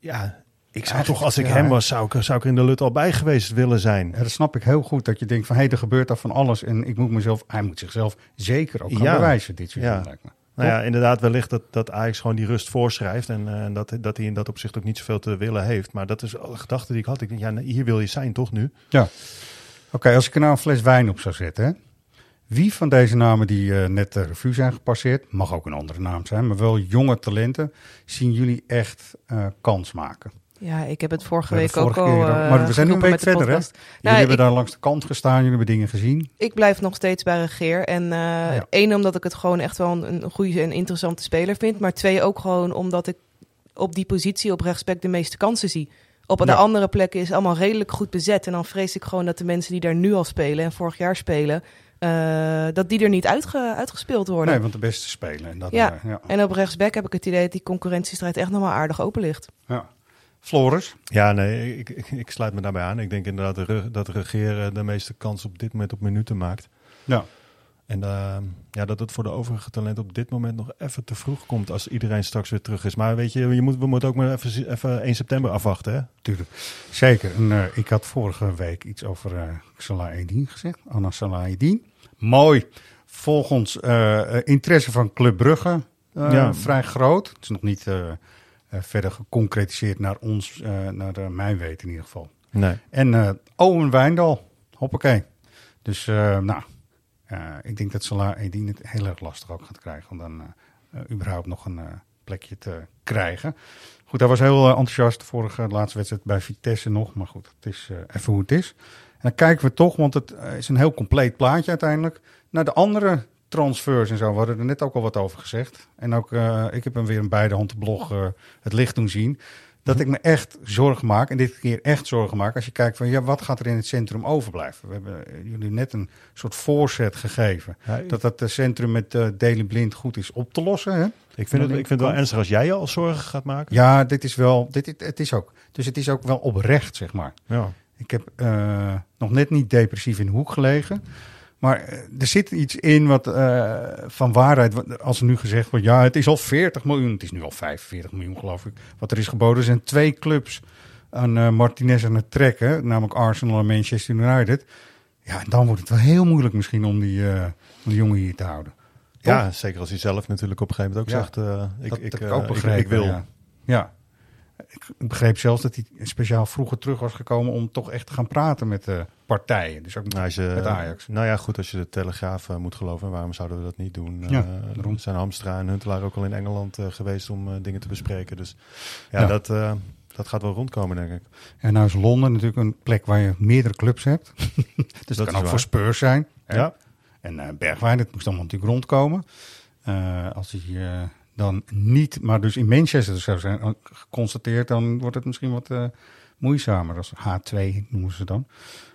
Ja, ik zou toch, als ik ja. hem was, zou ik, zou ik er in de Lutte al bij geweest willen zijn. Ja, dat snap ik heel goed. Dat je denkt van, hé, er gebeurt daar van alles. En ik moet mezelf, hij moet zichzelf zeker ook gaan Ja. bewijzen dit seizoen, Ja. lijkt me. Nou ja, inderdaad, wellicht dat, dat Ajax gewoon die rust voorschrijft. En eh, dat, dat hij in dat opzicht ook niet zoveel te willen heeft. Maar dat is een gedachte die ik had. Ik denk, ja, hier wil je zijn toch nu? Ja. Oké, als ik er nou een fles wijn op zou zetten. Hè? Wie van deze namen die eh, net de revue zijn gepasseerd, mag ook een andere naam zijn, maar wel jonge talenten, zien jullie echt eh, kans maken? Ja, ik heb het vorige We week ook al eh, Maar we zijn nu een week de verder, hè? Jullie Nou, hebben ik- daar langs de kant gestaan, jullie hebben dingen gezien. Ik blijf nog steeds bij Regeer. En eh één, omdat ik het gewoon echt wel een, een goede en interessante speler vind. Maar twee, ook gewoon omdat ik op die positie op rechtsback de meeste kansen zie. Op de Ja. andere plekken is allemaal redelijk goed bezet. En dan vrees ik gewoon dat de mensen die daar nu al spelen en vorig jaar spelen... eh, dat die er niet uitge- uitgespeeld worden. Nee, want de beste spelen. En dat, ja. ja. en op rechtsback heb ik het idee dat die concurrentiestrijd echt nog wel aardig open ligt. Ja. Floris? Ja, nee, ik, ik, ik sluit me daarbij aan. Ik denk inderdaad dat de, dat de regeren de meeste kans op dit moment op minuten maakt. Ja. En uh, ja, dat het voor de overige talenten op dit moment nog even te vroeg komt als iedereen straks weer terug is. Maar weet je, je moet, we moeten ook maar even, even 1 september afwachten. Hè? Tuurlijk. Zeker. En, uh, ik had vorige week iets over uh, Salah Eddin gezegd. Anna Salah Eddin. Mooi. Volgens interesse van Club Brugge ja. vrij groot. Het is nog niet verder geconcretiseerd naar ons, naar mijn weten in ieder geval. Nee. En Owen Wijndal. Hoppakee. Dus nou, ik denk dat Salah Edin het heel erg lastig ook gaat krijgen om dan überhaupt nog een plekje te krijgen. Goed, hij was heel enthousiast de vorige laatste wedstrijd bij Vitesse nog. Maar goed, het is even hoe het is. En dan kijken we toch, want het is een heel compleet plaatje uiteindelijk, naar de andere transfers en zo. We hadden er net ook al wat over gezegd. En ook, ik heb hem weer een beide handen blog het licht doen zien dat ik me echt zorgen maak, en dit keer echt zorgen maak, als je kijkt van ja, wat gaat er in het centrum overblijven? We hebben jullie net een soort voorzet gegeven. dat dat centrum met uh, Delen Blind goed is op te lossen. Hè? Ik vind, het, ik vind het wel ernstig als jij je al zorgen gaat maken. Ja, dit is wel, dit, het is ook. Dus het is ook wel oprecht, zeg maar. Ja. Ik heb uh, nog net niet depressief in de hoek gelegen. Maar er zit iets in wat uh, van waarheid. Als er nu gezegd wordt, ja, het is al 40 miljoen. Het is nu al 45 miljoen, geloof ik. Wat er is geboden zijn twee clubs aan uh, Martinez aan het trekken. Namelijk Arsenal en Manchester United. Ja, en dan wordt het wel heel moeilijk misschien om die, uh, om die jongen hier te houden. Toch? Ja, zeker als hij zelf natuurlijk op een gegeven moment ook Ja, zegt... ik, dat, ik, dat eh, ook begrepen. ik wil. Ja. ja. Ik begreep zelfs dat hij speciaal vroeger terug was gekomen om toch echt te gaan praten met partijen. Dus ook met, Nou, als je, met Ajax. Nou ja, goed, als je de Telegraaf eh, moet geloven, waarom zouden we dat niet doen? Ja, Eh, er zijn Hamstra en Huntelaar ook al in Engeland eh, geweest om eh, dingen te bespreken. Dus ja, Ja. Dat, eh, dat gaat wel rondkomen, denk ik. En nou is Londen natuurlijk een plek waar je meerdere clubs hebt. [LAUGHS] dus dat, kan ook waar. voor Spurs zijn. hè. Ja. En eh, Bergwijn, dat moest allemaal natuurlijk rondkomen. Eh, als hij eh, dan niet, maar dus in Manchester zou zijn geconstateerd, dan wordt het misschien wat eh, moeizamer. Als H2 noemen ze dan.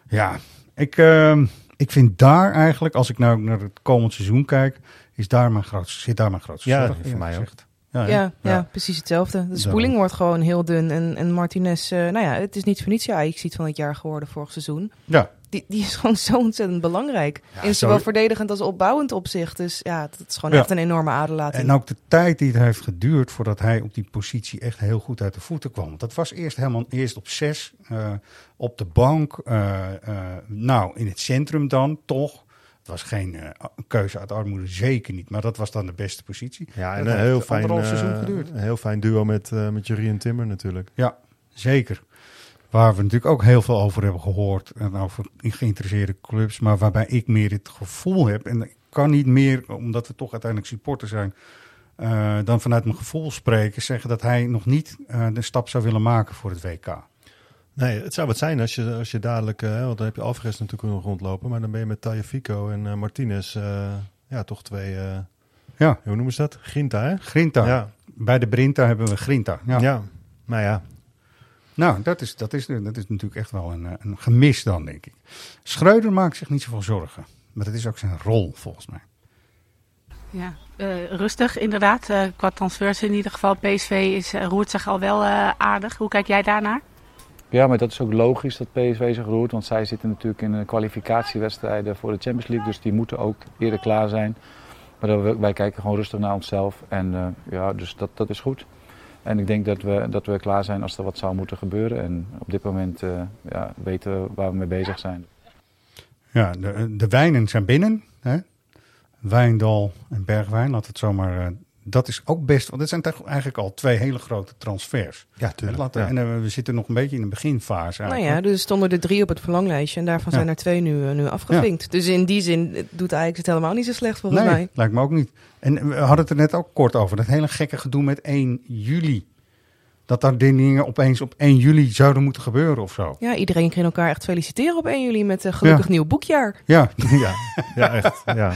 Ja, ik, eh, ik vind daar eigenlijk, als ik nou naar het komend seizoen kijk, is daar mijn grootste, zit daar mijn grootste Ja, zorg, voor mij ook. gezegd. Ja? Ja, ja. precies hetzelfde. De spoeling wordt gewoon heel dun. En, en Martinez, eh, nou ja, het is niet voor niets je Ajax ziet van het jaar geworden vorig seizoen. Ja. Die, die is [LAUGHS] gewoon zo ontzettend belangrijk. Ja, in zowel zo- verdedigend als opbouwend opzicht. Dus ja, dat is gewoon Ja. echt een enorme aderlating. En ook de tijd die het heeft geduurd voordat hij op die positie echt heel goed uit de voeten kwam. Want dat was eerst helemaal eerst op zes, eh, op de bank. eh, eh, nou, in het centrum dan toch. Het was geen keuze uit armoede, zeker niet. Maar dat was dan de beste positie. Ja, en een heel fijn, seizoen geduurd. een heel fijn duo met, eh met Jurie en Timmer natuurlijk. Ja, zeker. Waar we natuurlijk ook heel veel over hebben gehoord. En over geïnteresseerde clubs. Maar waarbij ik meer het gevoel heb. En ik kan niet meer, omdat we toch uiteindelijk supporter zijn. eh, dan vanuit mijn gevoel spreken. Zeggen dat hij nog niet eh, de stap zou willen maken voor het WK. Nee, het zou wat zijn als je, als je dadelijk, eh, want dan heb je Alvarez natuurlijk nog rondlopen, maar dan ben je met Tagliafico en Martinez, ja, toch twee, Ja. hoe noemen ze dat? Grinta, hè? Grinta. Ja. Bij de Brinta hebben we Grinta. Ja. Ja, maar ja. Nou, dat is, dat, is, dat is natuurlijk echt wel een, eh, een gemis dan, denk ik. Schreuder maakt zich niet zoveel zorgen. Maar dat is ook zijn rol, volgens mij. Ja, eh, rustig inderdaad. Eh, qua transfers in ieder geval. PSV is, roert zich al wel eh, aardig. Hoe kijk jij daarnaar? Ja, maar dat is ook logisch dat PSV zich roert. Want zij zitten natuurlijk in de kwalificatiewedstrijden voor de Champions League. Dus die moeten ook eerder klaar zijn. Maar dat we- wij kijken gewoon rustig naar onszelf. En eh, ja, dus dat, dat is goed. En ik denk dat we, dat we klaar zijn als er wat zou moeten gebeuren. En op dit moment eh, ja, weten we waar we mee bezig zijn. Ja, de, de wijnen zijn binnen. Hè? Wijndal en Bergwijn, laat het zomaar. Dat is ook best, want dit zijn toch eigenlijk al twee hele grote transfers. Ja, tuurlijk. Laten, Ja. En eh, we zitten nog een beetje in de beginfase. Nou Eigenlijk. ja, dus er stonden er drie op het verlanglijstje. En daarvan Ja. zijn er twee nu, eh, nu afgevinkt. Dus in die zin eh, doet Ajax het helemaal niet zo slecht volgens nee, mij. lijkt me ook niet. En we hadden het er net ook kort over. Dat hele gekke gedoe met 1 juli. Dat daar dingen opeens op 1 juli zouden moeten gebeuren of zo. Ja, iedereen ging elkaar echt feliciteren op 1 juli met een gelukkig Ja. nieuw boekjaar. Ja, [LAUGHS] ja, ja echt. Ja.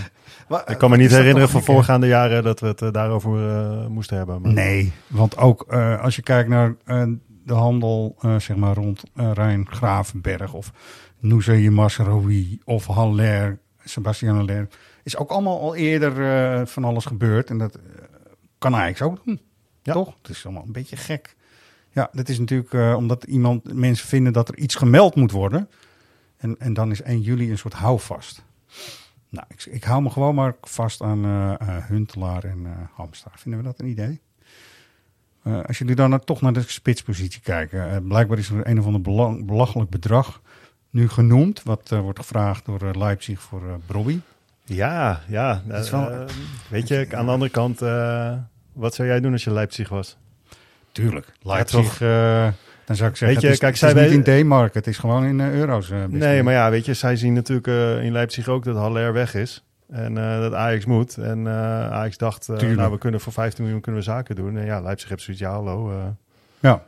Ik kan me niet is dat herinneren van voorgaande jaren dat we het eh, daarover eh, moesten hebben. Maar... Nee, want ook eh, als je kijkt naar eh, de handel eh, zeg maar rond eh, Rijn Gravenberg of Nousaye Masraoui of Haller, Sebastian Haller, is ook allemaal al eerder eh, van alles gebeurd. En dat eh, kan Ajax ook doen, toch? Het is allemaal een beetje gek. Ja, dat is natuurlijk eh, omdat iemand, mensen vinden dat er iets gemeld moet worden. En, en dan is 1 juli een soort houvast. Nou, ik, ik hou me gewoon maar vast aan eh, eh, Huntelaar en eh Hamstra. Vinden we dat een idee? Als jullie dan toch naar de spitspositie kijken. blijkbaar is er een of ander belang- belachelijk bedrag nu genoemd. Wat wordt gevraagd door Leipzig voor Brobby. Ja, ja. Dat is wel- weet je, aan de andere kant, wat zou jij doen als je Leipzig was? Tuurlijk. Ja, Leipzig, toch? Dan zou ik zeggen, Weet je, het is, kijk, het is zij niet in D-mark, het is gewoon in eh, euro's. eh, Nee, maar ja, weet je, zij zien natuurlijk eh, in Leipzig ook dat Haller weg is. En eh, dat Ajax moet. En eh, Ajax dacht, eh, nou, we kunnen voor 15 miljoen kunnen we zaken doen. En ja, Leipzig heeft zoiets, ja, hallo. eh. Ja.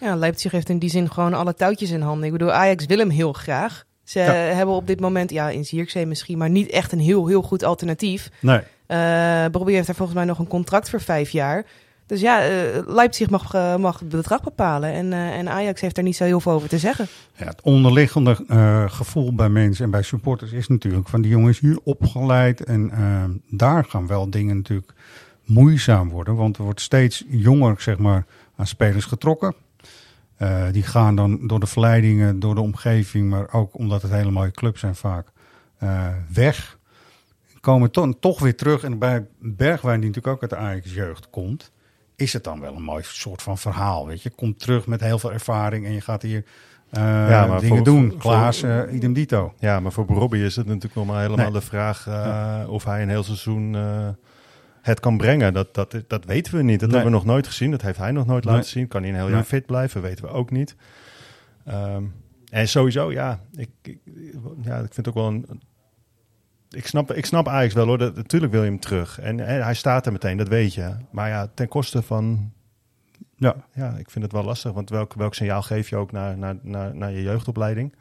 Ja, Leipzig heeft in die zin gewoon alle touwtjes in handen. Ik bedoel, Ajax wil hem heel graag. Ze Ja. hebben op dit moment, ja, in Zierkzee misschien, maar niet echt een heel, heel goed alternatief. Nee. Eh Bobby heeft daar volgens mij nog een contract voor vijf jaar. Dus ja, eh, Leipzig mag, eh, mag het bedrag bepalen. En, eh, en Ajax heeft daar niet zo heel veel over te zeggen. Ja, het onderliggende gevoel bij mensen en bij supporters is natuurlijk van die jongens hier opgeleid. En daar gaan wel dingen natuurlijk moeizaam worden. Want er wordt steeds jonger, zeg maar, aan spelers getrokken. Die gaan dan door de verleidingen, door de omgeving, maar ook omdat het hele mooie clubs zijn vaak, weg. Komen to toch weer terug. En bij Bergwijn, die natuurlijk ook uit de Ajax-jeugd komt, is het dan wel een mooi soort van verhaal. Weet je, komt terug met heel veel ervaring en je gaat hier Ja, maar dingen voor- doen. voor- Klaas, eh, idem dito. Ja, maar voor Robbie is het natuurlijk nog maar helemaal Nee. de vraag eh, of hij een heel seizoen het kan brengen. Dat, dat, dat weten we niet. Dat Nee. hebben we nog nooit gezien. Dat heeft hij nog nooit Nee. laten zien. Kan hij een heel jaar fit blijven? Weten we ook niet. Ehm, en sowieso, ja ik, ik, ja, ik vind het ook wel een... Ik snap, ik snap Ajax wel hoor. Dat, natuurlijk wil je hem terug. En, en hij staat er meteen, dat weet je. Maar ja, ten koste van... Ja. Ja, ik vind het wel lastig. Want welk, welk signaal geef je ook naar, naar, naar, naar je jeugdopleiding?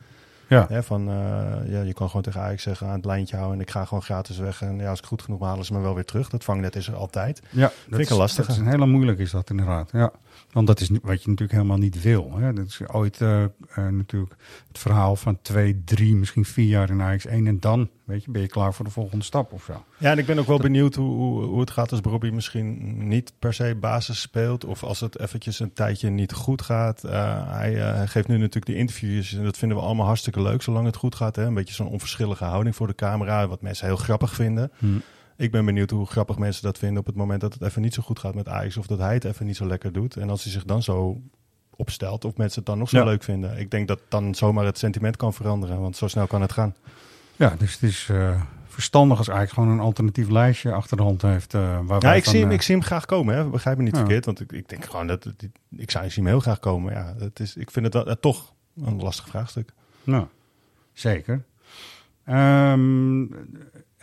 Ja. Hè, van, eh, ja, je kan gewoon tegen Ajax zeggen aan het lijntje houden en ik ga gewoon gratis weg. En ja, als ik goed genoeg ben, halen ze me wel weer terug. Dat vangnet is er altijd. Ja, vind ik een lastige. Dat is een hele moeilijk is dat inderdaad. Ja. Want dat is wat je natuurlijk helemaal niet wil. Hè. Dat is ooit eh, eh, natuurlijk het verhaal van twee, drie, misschien vier jaar in Ajax 1. En dan weet je, ben je klaar voor de volgende stap of zo. Ja, en ik ben ook wel benieuwd hoe, hoe, hoe het gaat als Bobby misschien niet per se basis speelt. Of als het eventjes een tijdje niet goed gaat. Eh, hij geeft nu natuurlijk die interviews en dat vinden we allemaal hartstikke leuk zolang het goed gaat. Hè? Een beetje zo'n onverschillige houding voor de camera, wat mensen heel grappig vinden. Hmm. Ik ben benieuwd hoe grappig mensen dat vinden op het moment dat het even niet zo goed gaat met Ajax. Of dat hij het even niet zo lekker doet. En als hij zich dan zo opstelt, of mensen het dan nog zo Ja. leuk vinden. Ik denk dat dan zomaar het sentiment kan veranderen, want zo snel kan het gaan. Ja, dus het is eh, verstandig als Ajax gewoon een alternatief lijstje achter de hand heeft. eh waar Ja, ik van, zie, hem, eh, ik zie hem graag komen, hè. begrijp me niet Ja. verkeerd. Want ik, ik denk gewoon dat, ik, zou, ik zie hem heel graag komen. Ja, het is, ik vind het toch een lastig vraagstuk. Nou, zeker. Ehm,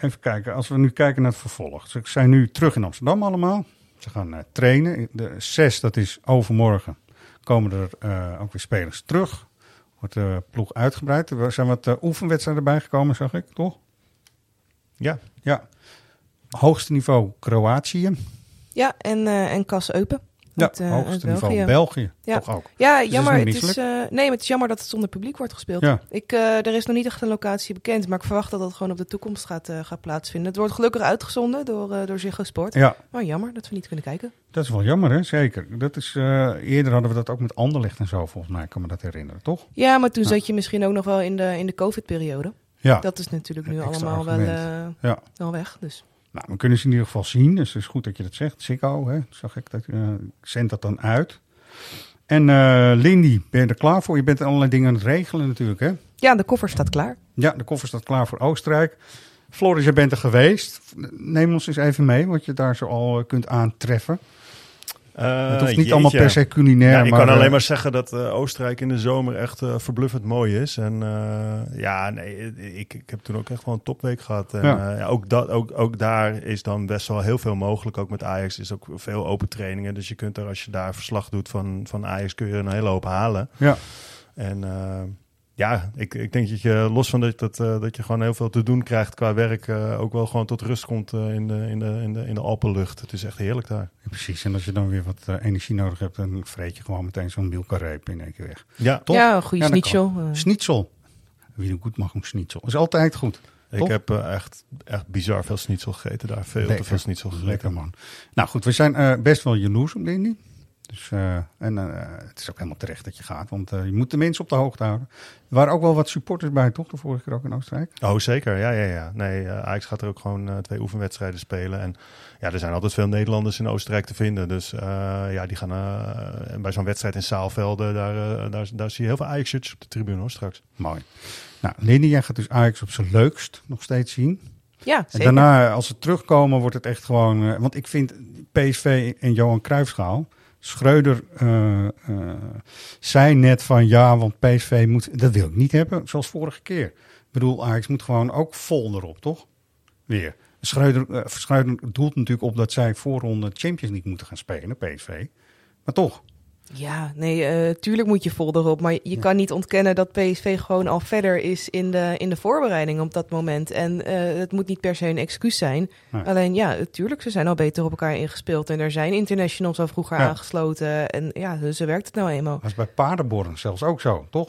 even kijken, als we nu kijken naar het vervolg. Ze zijn nu terug in Amsterdam allemaal. Ze gaan eh, trainen. De zes, dat is overmorgen, komen er eh, ook weer spelers terug. Wordt de ploeg uitgebreid. Er zijn wat eh, oefenwedstrijden bijgekomen, zag ik, toch? Ja. Ja. Hoogste niveau Kroatië. Ja, en, eh en Cas Eupen. Ja, uit, eh, hoogste uit niveau België, Ja. toch ook. Ja, Dus het is jammer. het is, eh, nee, maar het is jammer dat het zonder publiek wordt gespeeld. Ja. Ik, eh, er is nog niet echt een locatie bekend, maar ik verwacht dat dat gewoon op de toekomst gaat, gaat plaatsvinden. Het wordt gelukkig uitgezonden door, door Ziggo Sport. Ja. Maar jammer dat we niet kunnen kijken. Dat is wel jammer, hè? Zeker. Dat is, eerder hadden we dat ook met Anderlecht en zo, volgens mij. kan me dat herinneren, toch? Ja, maar toen zat je misschien ook nog wel in de, in de COVID-periode. Ja. Dat is natuurlijk nu allemaal wel, argument. Ja. wel weg. Dus. Nou, we kunnen ze in ieder geval zien. Dus het is goed dat je dat zegt. Ziggo, hè? Zag ik dat. eh, ik zend dat dan uit. En eh Lindy, ben je er klaar voor? Je bent allerlei dingen aan het regelen natuurlijk, hè? Ja, de koffer staat klaar. Ja, de koffer staat klaar voor Oostenrijk. Floris, je bent er geweest. Neem ons eens even mee wat je daar zo al eh, kunt aantreffen. Het hoeft niet jeetje. allemaal per se culinair, Ja, ik maar... kan alleen eh, maar zeggen dat eh, Oostenrijk in de zomer echt eh, verbluffend mooi is. En eh, ja, nee, ik, ik heb toen ook echt wel een topweek gehad. En Ja. eh, ja, ook, dat, ook, ook daar is dan best wel heel veel mogelijk. Ook met Ajax is ook veel open trainingen. Dus je kunt er, als je daar verslag doet van, van Ajax, kun je er een hele hoop halen. Ja. En eh, ja, ik, ik denk dat je los van dat, dat, eh, dat je gewoon heel veel te doen krijgt qua werk, eh, ook wel gewoon tot rust komt eh, in, de, in, de, in, de, in de Alpenlucht. Het is echt heerlijk daar. Ja, precies, en als je dan weer wat energie nodig hebt, dan vreet je gewoon meteen zo'n Milka-reep in één keer weg. Ja. Toch? Ja, een goede dat schnitzel. Schnitzel. Wie een goed mag, een schnitzel. Is altijd goed. Ik heb echt, echt bizar veel schnitzel gegeten daar. Veel te veel schnitzel gegeten. Lekker man. Nou goed, we zijn eh, best wel jaloers op Lindy. Dus, eh, en eh, het is ook helemaal terecht dat je gaat, want eh, je moet de mensen op de hoogte houden. Er waren ook wel wat supporters bij, toch? De vorige keer ook in Oostenrijk. Oh, zeker. Ja, ja, ja. Nee, uh, Ajax gaat er ook gewoon uh, twee oefenwedstrijden spelen. En ja, er zijn altijd veel Nederlanders in Oostenrijk te vinden. Dus uh, ja, die gaan bij zo'n wedstrijd in Zaalvelden, daar, daar, daar zie je heel veel Ajax-shirts op de tribune hoor, straks. Mooi. Nou, Lindy, jij gaat dus Ajax op zijn leukst nog steeds zien. Ja, zeker. En daarna, als ze terugkomen, wordt het echt gewoon... want ik vind PSV en Johan Cruijffschaal... Schreuder uh, uh, zei net van ja, want PSV moet, dat wil ik niet hebben, zoals vorige keer. Ik bedoel, Ajax moet gewoon ook vol erop, toch? Weer. Schreuder, uh, Schreuder doelt natuurlijk op dat zij voorronde Champions League moeten gaan spelen, PSV. Maar toch. Ja, nee, uh, tuurlijk moet je vol erop. Maar je ja. kan niet ontkennen dat PSV gewoon al verder is in de, in de voorbereiding op dat moment. En uh, het moet niet per se een excuus zijn. Alleen ja, tuurlijk, ze zijn al beter op elkaar ingespeeld. En er zijn internationals al vroeger ja. aangesloten. En ja, zo werkt het nou eenmaal. Dat is bij Paderborn zelfs ook zo, toch?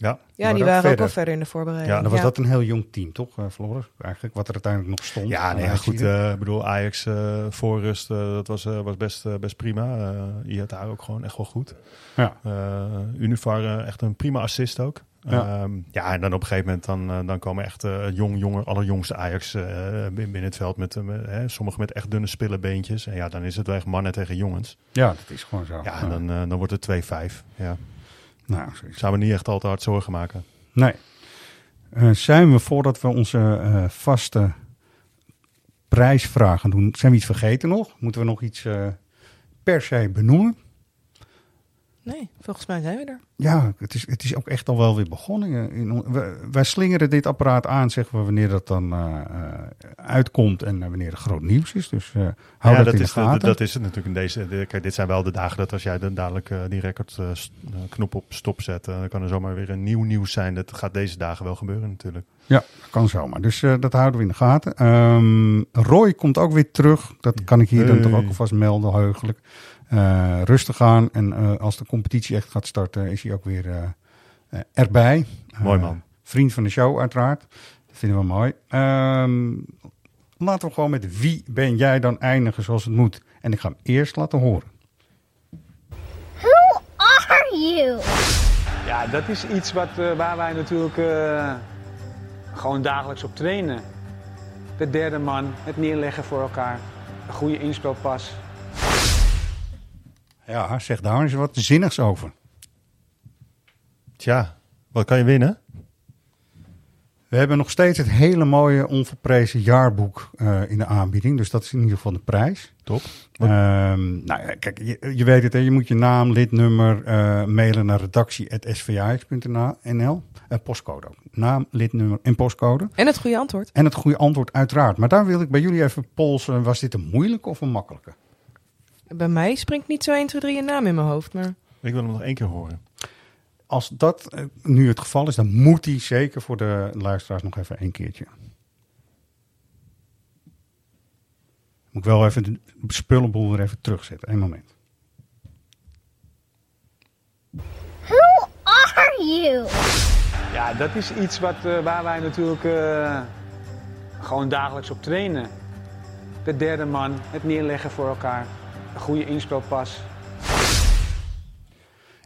Ja, ja die waren ook al verder in de voorbereiding. Ja, dan was dat een heel jong team, toch, uh, Floris? Eigenlijk, wat er uiteindelijk nog stond. Ja, nee, ja, goed. Ik bedoel, Ajax uh, voor rust, dat was, was best, best prima. Uh, had daar ook gewoon echt wel goed. Ja. Univar, echt een prima assist ook. Ja. Um, ja, en dan op een gegeven moment dan, dan komen echt jong, jonge, allerjongste Ajax binnen het veld. Met, sommigen met echt dunne spillebeentjes. En ja, dan is het wel echt mannen tegen jongens. Ja, dat is gewoon zo. Ja, en dan, dan wordt het 2-5. Ja. Nou, ik zou me niet echt al te hard zorgen maken. Nee. Uh, zijn we voordat we onze uh, vaste prijsvragen doen, zijn we iets vergeten nog? Moeten we nog iets uh, per se benoemen? Nee, volgens mij zijn we er. Ja, het is, het is ook echt al wel weer begonnen. In, wij, wij slingeren dit apparaat aan, zeggen we, wanneer dat dan uh, uitkomt en wanneer er groot nieuws is. Dus uh, hou ja, dat, dat in is de gaten. De, dat is het natuurlijk in deze. De, kijk, dit zijn wel de dagen dat als jij dan dadelijk die recordknop op stop zet, dan kan er zomaar weer een nieuw nieuws zijn. Dat gaat deze dagen wel gebeuren natuurlijk. Ja, kan zomaar. Dus dat houden we in de gaten. Um, Roy komt ook weer terug. Dat kan ik hier hey. dan toch ook alvast melden, heugelijk. Uh, rustig aan. En uh, als de competitie echt gaat starten, is hij ook weer uh, erbij. Mooi man. Vriend van de show, uiteraard. Dat vinden we mooi. Um, laten we gewoon met wie ben jij dan eindigen zoals het moet. En ik ga hem eerst laten horen. Who are you? Ja, dat is iets wat, waar wij natuurlijk gewoon dagelijks op trainen. De derde man, het neerleggen voor elkaar. Een goede inspelpas. Ja, zeg daar eens wat zinnigs over. Tja, wat kan je winnen? We hebben nog steeds het hele mooie onverprezen jaarboek uh, in de aanbieding. Dus dat is in ieder geval de prijs. Top. Um, nou ja, kijk, je, je, weet het, hè, je moet je naam, lidnummer uh, mailen naar redactie.svax.nl. Uh, postcode ook. Naam, lidnummer en postcode. En het goede antwoord. En het goede antwoord, uiteraard. Maar daar wil ik bij jullie even polsen. Was dit een moeilijke of een makkelijke? Bij mij springt niet zo 1, 2, 3 een naam in mijn hoofd. Maar... Ik wil hem nog één keer horen. Als dat uh, nu het geval is, dan moet hij zeker voor de luisteraars nog even één keertje. Moet ik wel even de spullenboel weer even terugzetten. Eén moment. Who are you? Ja, dat is iets wat, uh, waar wij natuurlijk uh, gewoon dagelijks op trainen. De derde man, het neerleggen voor elkaar. Een goede inspelpas.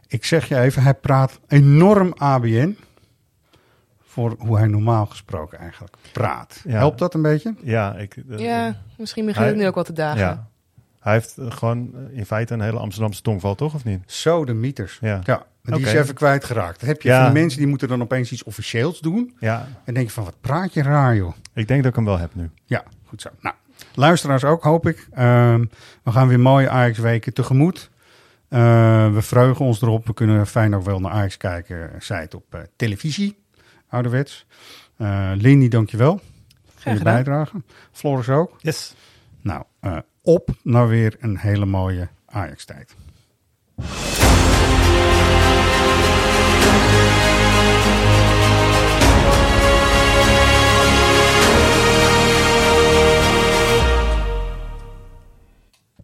Ik zeg je even, hij praat enorm ABN. Voor hoe hij normaal gesproken eigenlijk praat. Ja. Helpt dat een beetje? Ja, ik, uh, ja misschien begint het nu ook wel te dagen. Ja. Hij heeft gewoon in feite een hele Amsterdamse tongval, toch? Of niet? Zo, de mieters. Ja. ja die okay. is even kwijtgeraakt. Dan heb je ja. van die mensen die moeten dan opeens iets officieels doen. Ja. En denk je van, wat praat je raar, joh. Ik denk dat ik hem wel heb nu. Ja, goed zo. Nou, Luisteraars ook, hoop ik. Ehm, we gaan weer mooie Ajax-weken tegemoet. Eh, we vreugen ons erop. We kunnen fijn ook wel naar Ajax kijken. Zij het op eh, televisie, ouderwets. Eh, Lindy, dankjewel voor je bijdrage. Floris ook. Yes. Nou, op naar weer een hele mooie Ajax-tijd.